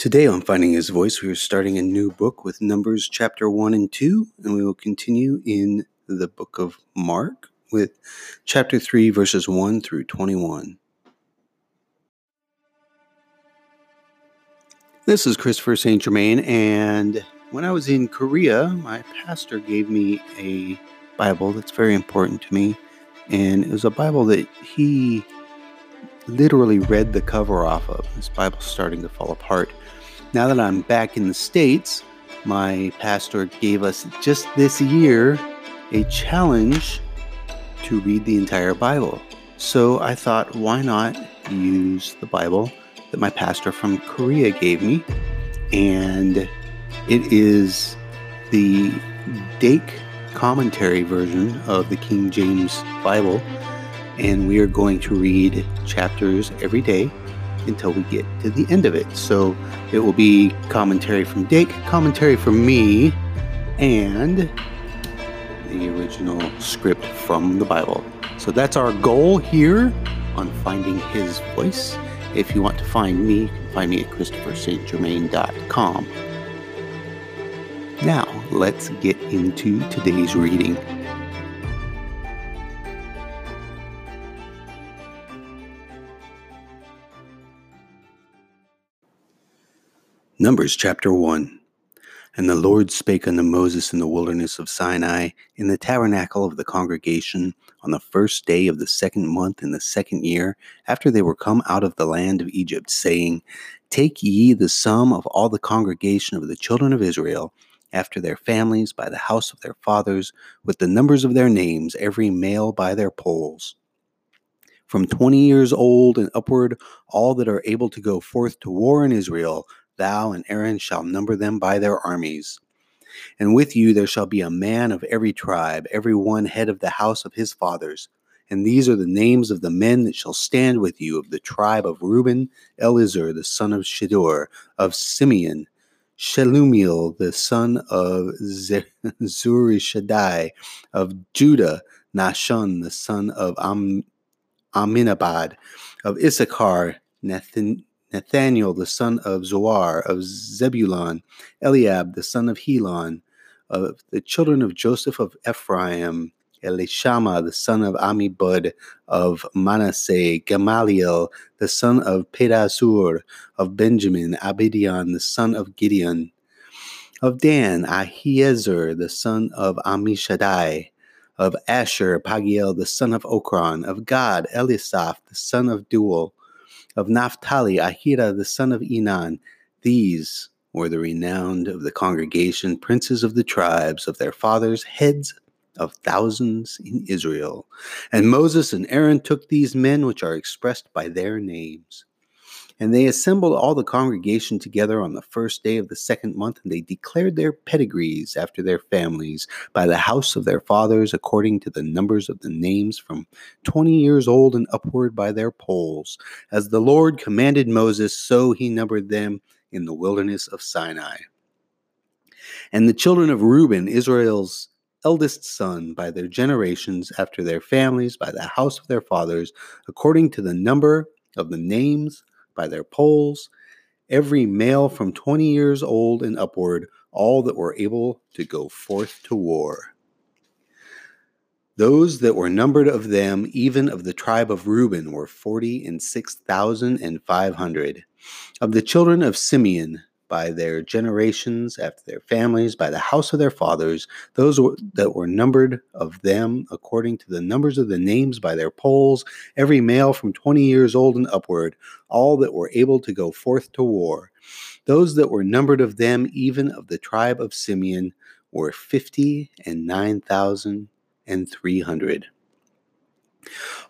Today on Finding His Voice, we are starting a new book with Numbers chapter 1 and 2, and we will continue in the book of Mark with chapter 3, verses 1 through 21. This is Christopher St. Germain, and when I was in Korea, my pastor gave me a Bible that's very important to me, and it was a Bible that he literally read the cover off of. This Bible's starting to fall apart. Now that I'm back in the States, my pastor gave us just this year a challenge to read the entire Bible. So I thought, why not use the Bible that my pastor from Korea gave me? And it is the Dake commentary version of the King James Bible and we are going to read chapters every day until we get to the end of it. So it will be commentary from Dake, commentary from me, and the original script from the Bible. So that's our goal here on finding his voice. If you want to find me, you can find me at christopherstgermain.com. Now, let's get into today's reading. Numbers chapter 1 And the Lord spake unto Moses in the wilderness of Sinai, in the tabernacle of the congregation, on the first day of the second month in the second year, after they were come out of the land of Egypt, saying, Take ye the sum of all the congregation of the children of Israel, after their families, by the house of their fathers, with the numbers of their names, every male by their polls from twenty years old and upward, all that are able to go forth to war in Israel, thou and Aaron shall number them by their armies. And with you there shall be a man of every tribe, every one head of the house of his fathers. And these are the names of the men that shall stand with you of the tribe of Reuben, Elizur the son of Shedeur, of Simeon, Shelumiel the son of Zurishaddai, of Judah, Nahshon the son of Am- Amminadab, of Issachar, Nathan- Nathaniel the son of Zuar, of Zebulun, Eliab the son of Helon, of the children of Joseph of Ephraim, Elishama the son of Ammihud, of Manasseh, Gamaliel the son of Pedahzur, of Benjamin, Abidan the son of Gideon, of Dan, Ahiezer the son of Ammishaddai, of Asher, Pagiel the son of Ocran, of Gad, Eliasaph the son of Deuel, of Naphtali, Ahira the son of Enan. These were the renowned of the congregation, princes of the tribes of their fathers, heads of thousands in Israel. And Moses and Aaron took these men, which are expressed by their names. And they assembled all the congregation together on the first day of the second month, and they declared their pedigrees after their families by the house of their fathers, according to the numbers of the names from twenty years old and upward by their polls. As the Lord commanded Moses, so he numbered them in the wilderness of Sinai. And the children of Reuben, Israel's eldest son, by their generations, after their families, by the house of their fathers, according to the number of the names by their polls, every male from 20 years old and upward, all that were able to go forth to war. Those that were numbered of them, even of the tribe of Reuben, were forty and six thousand and five hundred. Of the children of Simeon, by their generations, after their families, by the house of their fathers, those that were numbered of them according to the numbers of the names by their polls, every male from twenty years old and upward, all that were able to go forth to war. Those that were numbered of them, even of the tribe of Simeon, were fifty and nine thousand and three hundred.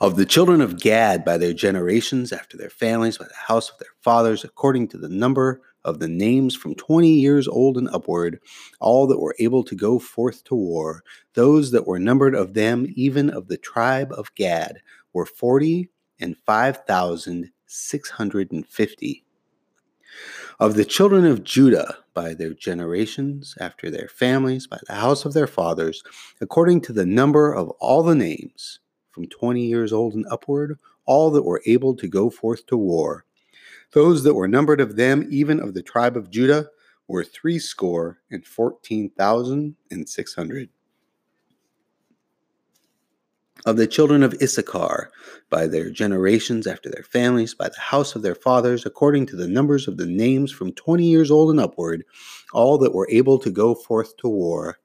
Of the children of Gad by their generations, after their families, by the house of their fathers, according to the number of the names from 20 years old and upward, all that were able to go forth to war, those that were numbered of them, even of the tribe of Gad, were 40 and 5,650. Of the children of Judah, by their generations, after their families, by the house of their fathers, according to the number of all the names, from 20 years old and upward, all that were able to go forth to war, Those that were numbered of them, even of the tribe of Judah, were threescore and fourteen thousand and six hundred. Of the children of Issachar, by their generations after their families, by the house of their fathers, according to the numbers of the names from twenty years old and upward, all that were able to go forth to war.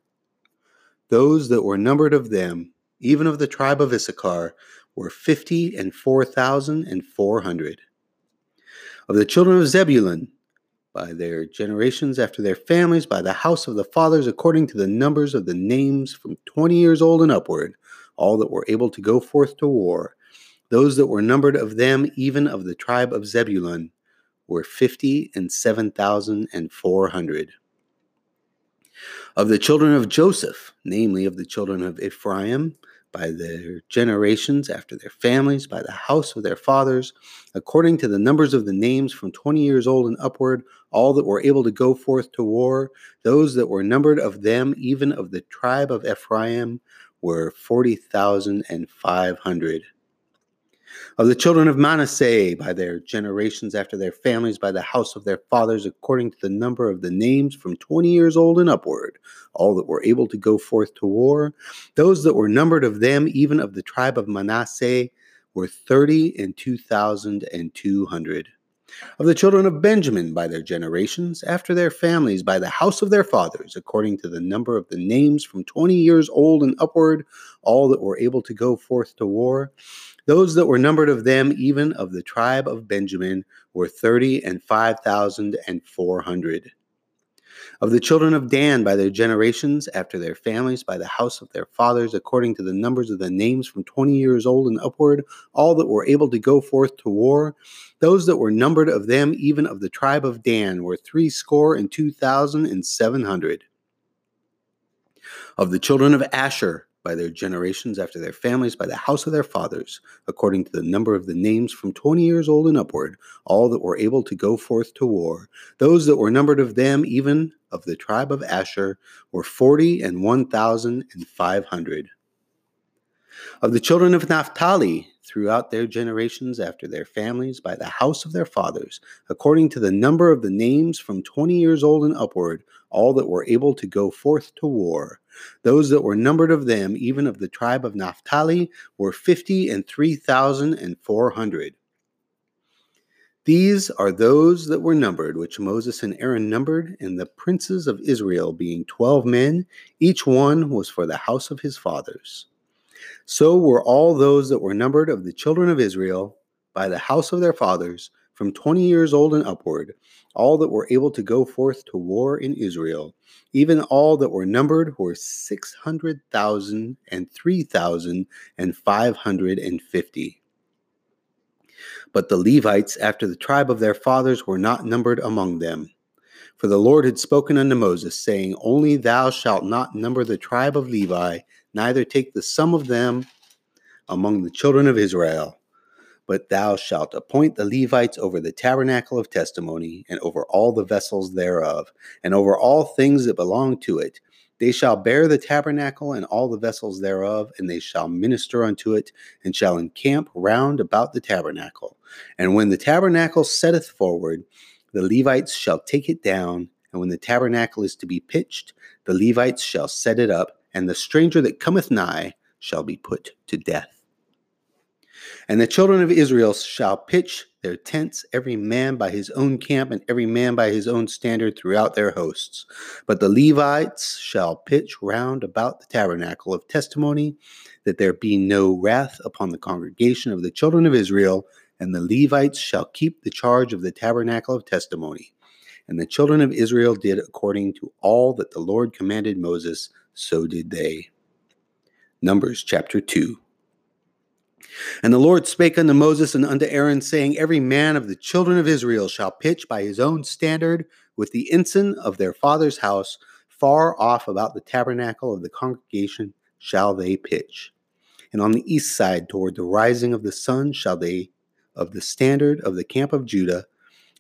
Those that were numbered of them, even of the tribe of Issachar, were fifty and four thousand and four hundred. Of the children of Zebulun, by their generations after their families, by the house of the fathers, according to the numbers of the names from twenty years old and upward, all that were able to go forth to war. Those that were numbered of them, even of the tribe of Zebulun, were fifty and seven thousand and four hundred. Of the children of Joseph, namely of the children of Ephraim, by their generations after their families, by the house of their fathers, according to the numbers of the names from 20 years old and upward, all that were able to go forth to war, those that were numbered of them, even of the tribe of Ephraim, were 40,500. Of the children of Manasseh, by their generations after their families, by the house of their fathers, according to the number of the names from twenty years old and upward, all that were able to go forth to war, those that were numbered of them, even of the tribe of Manasseh, were thirty and two thousand and two hundred. Of the children of Benjamin by their generations, after their families, by the house of their fathers, according to the number of the names from twenty years old and upward, all that were able to go forth to war, those that were numbered of them, even of the tribe of Benjamin, were thirty and five thousand and four hundred. Of the children of Dan by their generations, after their families, by the house of their fathers, according to the numbers of the names from twenty years old and upward, all that were able to go forth to war, those that were numbered of them, even of the tribe of Dan, were threescore and two thousand and seven hundred. Of the children of Asher, by their generations after their families, by the house of their fathers, according to the number of the names from twenty years old and upward, all that were able to go forth to war. Those that were numbered of them, even of the tribe of Asher, were forty and one thousand and five hundred. Of the children of Naphtali, throughout their generations after their families, by the house of their fathers, according to the number of the names from twenty years old and upward, all that were able to go forth to war. Those that were numbered of them, even of the tribe of Naphtali, were fifty and three thousand and four hundred. These are those that were numbered, which Moses and Aaron numbered, and the princes of Israel, being twelve men, each one was for the house of his fathers. So were all those that were numbered of the children of Israel by the house of their fathers, from twenty years old and upward, all that were able to go forth to war in Israel, even all that were numbered were six hundred thousand and three thousand and five hundred and fifty. But the Levites, after the tribe of their fathers, were not numbered among them. For the Lord had spoken unto Moses, saying, Only thou shalt not number the tribe of Levi, neither take the sum of them among the children of Israel. But thou shalt appoint the Levites over the tabernacle of testimony, and over all the vessels thereof, and over all things that belong to it. They shall bear the tabernacle and all the vessels thereof, and they shall minister unto it, and shall encamp round about the tabernacle. And when the tabernacle setteth forward, the Levites shall take it down, and when the tabernacle is to be pitched, the Levites shall set it up, and the stranger that cometh nigh shall be put to death. And the children of Israel shall pitch their tents, every man by his own camp, and every man by his own standard throughout their hosts. But the Levites shall pitch round about the tabernacle of testimony, that there be no wrath upon the congregation of the children of Israel. And the Levites shall keep the charge of the tabernacle of testimony. And the children of Israel did according to all that the Lord commanded Moses, so did they. Numbers chapter 2. And the Lord spake unto Moses and unto Aaron, saying, Every man of the children of Israel shall pitch by his own standard with the ensign of their father's house, far off about the tabernacle of the congregation shall they pitch. And on the east side, toward the rising of the sun, shall they of the standard of the camp of Judah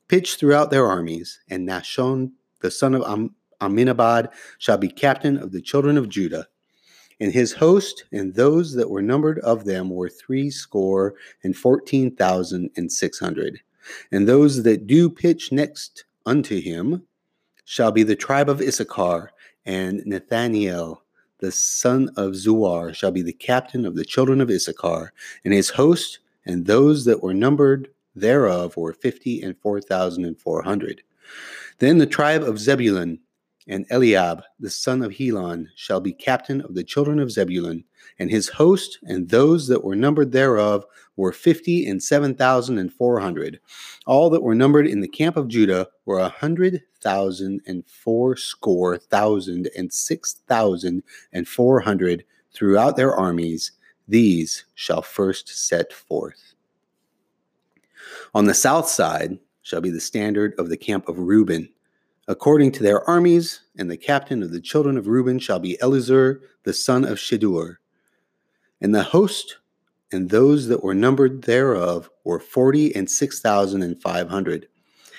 pitch throughout their armies, and Nahshon the son of Am- Amminadab shall be captain of the children of Judah and his host and those that were numbered of them were three score and fourteen thousand and six hundred. And those that do pitch next unto him shall be the tribe of Issachar, and Nathaniel, the son of Zuar, shall be the captain of the children of Issachar, and his host, and those that were numbered thereof were fifty and four thousand and four hundred. Then the tribe of Zebulun and Eliab, the son of Helon, shall be captain of the children of Zebulun, and his host and those that were numbered thereof were fifty and seven thousand and four hundred. All that were numbered in the camp of Judah were a hundred thousand and four score thousand and six thousand and four hundred throughout their armies. These shall first set forth. On the south side shall be the standard of the camp of Reuben according to their armies, and the captain of the children of Reuben shall be Elizur the son of Shedeur. And the host and those that were numbered thereof were forty and six thousand and five hundred.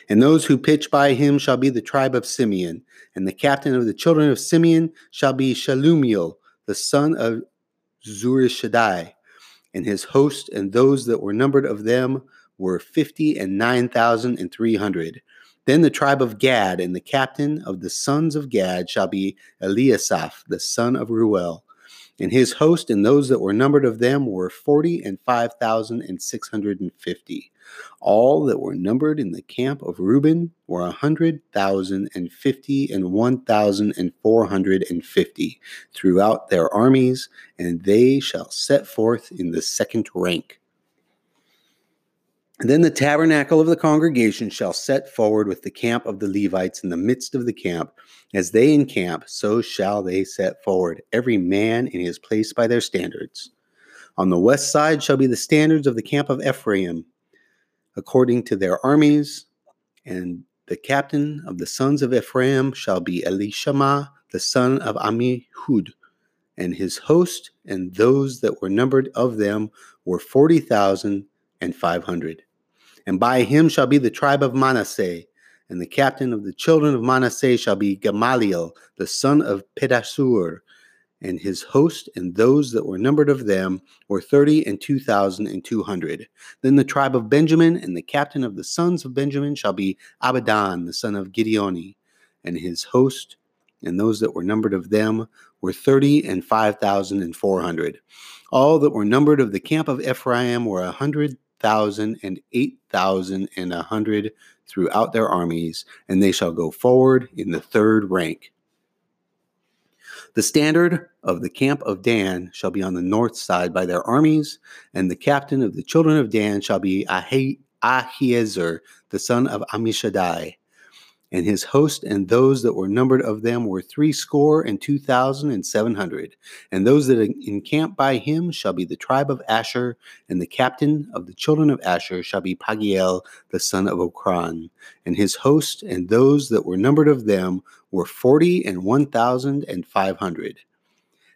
And those who pitch by him shall be the tribe of Simeon, and the captain of the children of Simeon shall be Shelumiel, the son of Zurishaddai. And his host and those that were numbered of them were fifty and nine thousand and three hundred. Then the tribe of Gad and the captain of the sons of Gad shall be Eliasaph, the son of Reuel. And his host and those that were numbered of them were forty and five thousand and six hundred and fifty. All that were numbered in the camp of Reuben were a hundred thousand and fifty and one thousand and four hundred and fifty throughout their armies, and they shall set forth in the second rank. Then the tabernacle of the congregation shall set forward with the camp of the Levites in the midst of the camp. As they encamp, so shall they set forward, every man in his place by their standards. On the west side shall be the standards of the camp of Ephraim, according to their armies. And the captain of the sons of Ephraim shall be Elishama, the son of Ammihud. And his host and those that were numbered of them were forty thousand and five hundred. And by him shall be the tribe of Manasseh, and the captain of the children of Manasseh shall be Gamaliel, the son of Pedahzur, and his host and those that were numbered of them were thirty and two thousand and two hundred. Then the tribe of Benjamin and the captain of the sons of Benjamin shall be Abidan, the son of Gideoni, and his host and those that were numbered of them were thirty and five thousand and four hundred. All that were numbered of the camp of Ephraim were a hundred thousand and eight thousand and a hundred throughout their armies, and they shall go forward in the third rank. The standard of the camp of Dan shall be on the north side by their armies, and the captain of the children of Dan shall be Ahiezer, the son of Ammishaddai and his host and those that were numbered of them were threescore and two thousand and seven hundred. And those that encamp by him shall be the tribe of Asher, and the captain of the children of Asher shall be Pagiel the son of Ocran. And his host and those that were numbered of them were forty and one thousand and five hundred.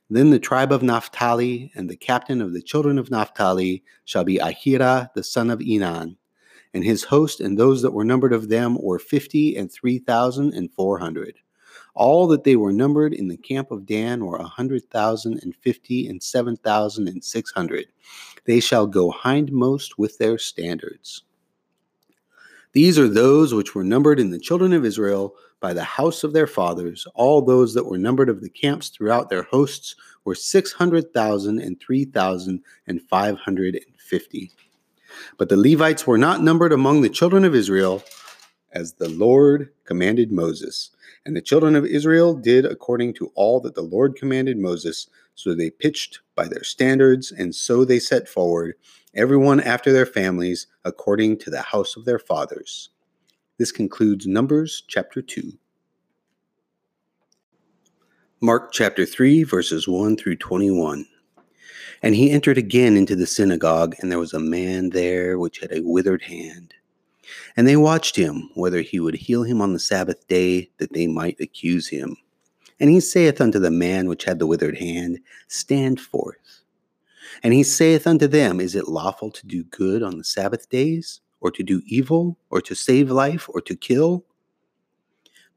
Then the tribe of Naphtali and the captain of the children of Naphtali shall be Ahira the son of Enan and his host and those that were numbered of them were fifty and three thousand and four hundred. All that they were numbered in the camp of Dan were a hundred thousand and fifty and seven thousand and six hundred. They shall go hindmost with their standards. These are those which were numbered in the children of Israel by the house of their fathers. All those that were numbered of the camps throughout their hosts were six hundred thousand and three thousand and five hundred and fifty. But the Levites were not numbered among the children of Israel as the Lord commanded Moses. And the children of Israel did according to all that the Lord commanded Moses. So they pitched by their standards, and so they set forward, everyone after their families, according to the house of their fathers. This concludes Numbers chapter 2. Mark chapter 3, verses 1 through 21. And he entered again into the synagogue, and there was a man there which had a withered hand. And they watched him, whether he would heal him on the Sabbath day, that they might accuse him. And he saith unto the man which had the withered hand, Stand forth. And he saith unto them, Is it lawful to do good on the Sabbath days, or to do evil, or to save life, or to kill?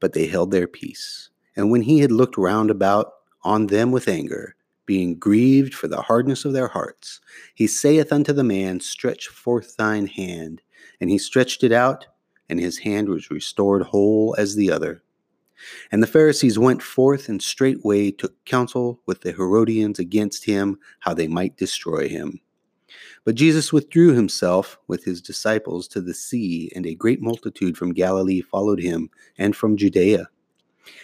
But they held their peace. And when he had looked round about on them with anger, being grieved for the hardness of their hearts, he saith unto the man, Stretch forth thine hand. And he stretched it out, and his hand was restored whole as the other. And the Pharisees went forth and straightway took counsel with the Herodians against him, how they might destroy him. But Jesus withdrew himself with his disciples to the sea, and a great multitude from Galilee followed him, and from Judea,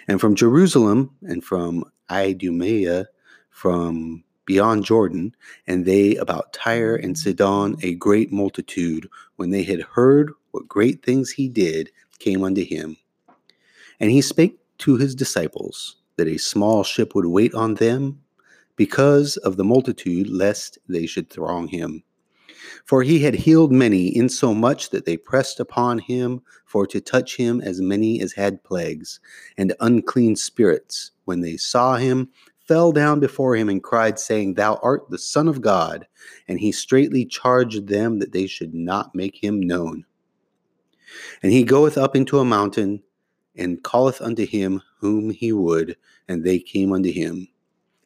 and from Jerusalem, and from Idumea, from beyond Jordan, and they about Tyre and mm. Sidon, a great multitude, when they had heard what great things he did, came unto him. And he spake to his disciples that a small ship would wait on them because of the multitude, lest they should throng him. For he had healed many, insomuch that they pressed upon him for to touch him as many as had plagues and unclean spirits. When they saw him, fell down before him and cried, saying, Thou art the Son of God. And he straitly charged them that they should not make him known. And he goeth up into a mountain, and calleth unto him whom he would, and they came unto him.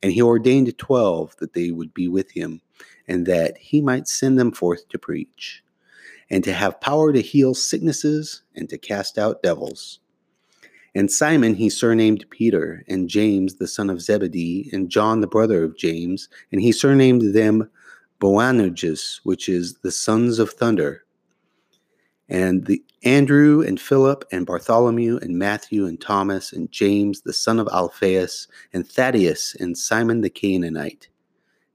And he ordained twelve that they would be with him, and that he might send them forth to preach, and to have power to heal sicknesses, and to cast out devils. And Simon he surnamed Peter, and James the son of Zebedee, and John the brother of James, and he surnamed them Boanerges, which is the sons of thunder. And the Andrew and Philip and Bartholomew and Matthew and Thomas and James the son of Alphaeus and Thaddaeus and Simon the Canaanite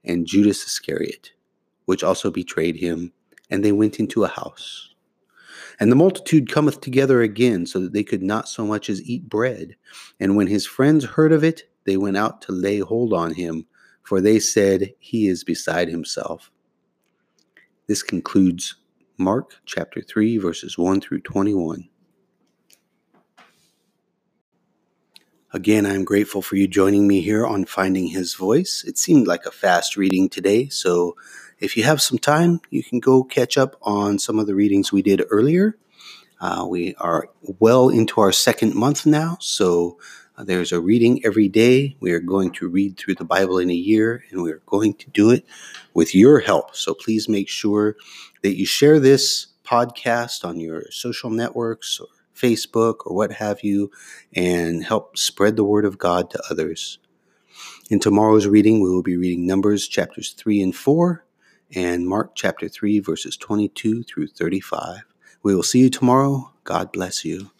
and Judas Iscariot, which also betrayed him. And they went into a house. And the multitude cometh together again, so that they could not so much as eat bread. And when his friends heard of it, they went out to lay hold on him, for they said, He is beside himself. This concludes Mark chapter 3, verses 1 through 21. Again, I'm grateful for you joining me here on Finding His Voice. It seemed like a fast reading today, so if you have some time, you can go catch up on some of the readings we did earlier. Uh, we are well into our second month now, so uh, there's a reading every day. We are going to read through the Bible in a year, and we are going to do it with your help. So please make sure that you share this podcast on your social networks or Facebook or what have you, and help spread the word of God to others. In tomorrow's reading, we will be reading Numbers chapters 3 and 4 and Mark chapter 3, verses 22 through 35. We will see you tomorrow. God bless you.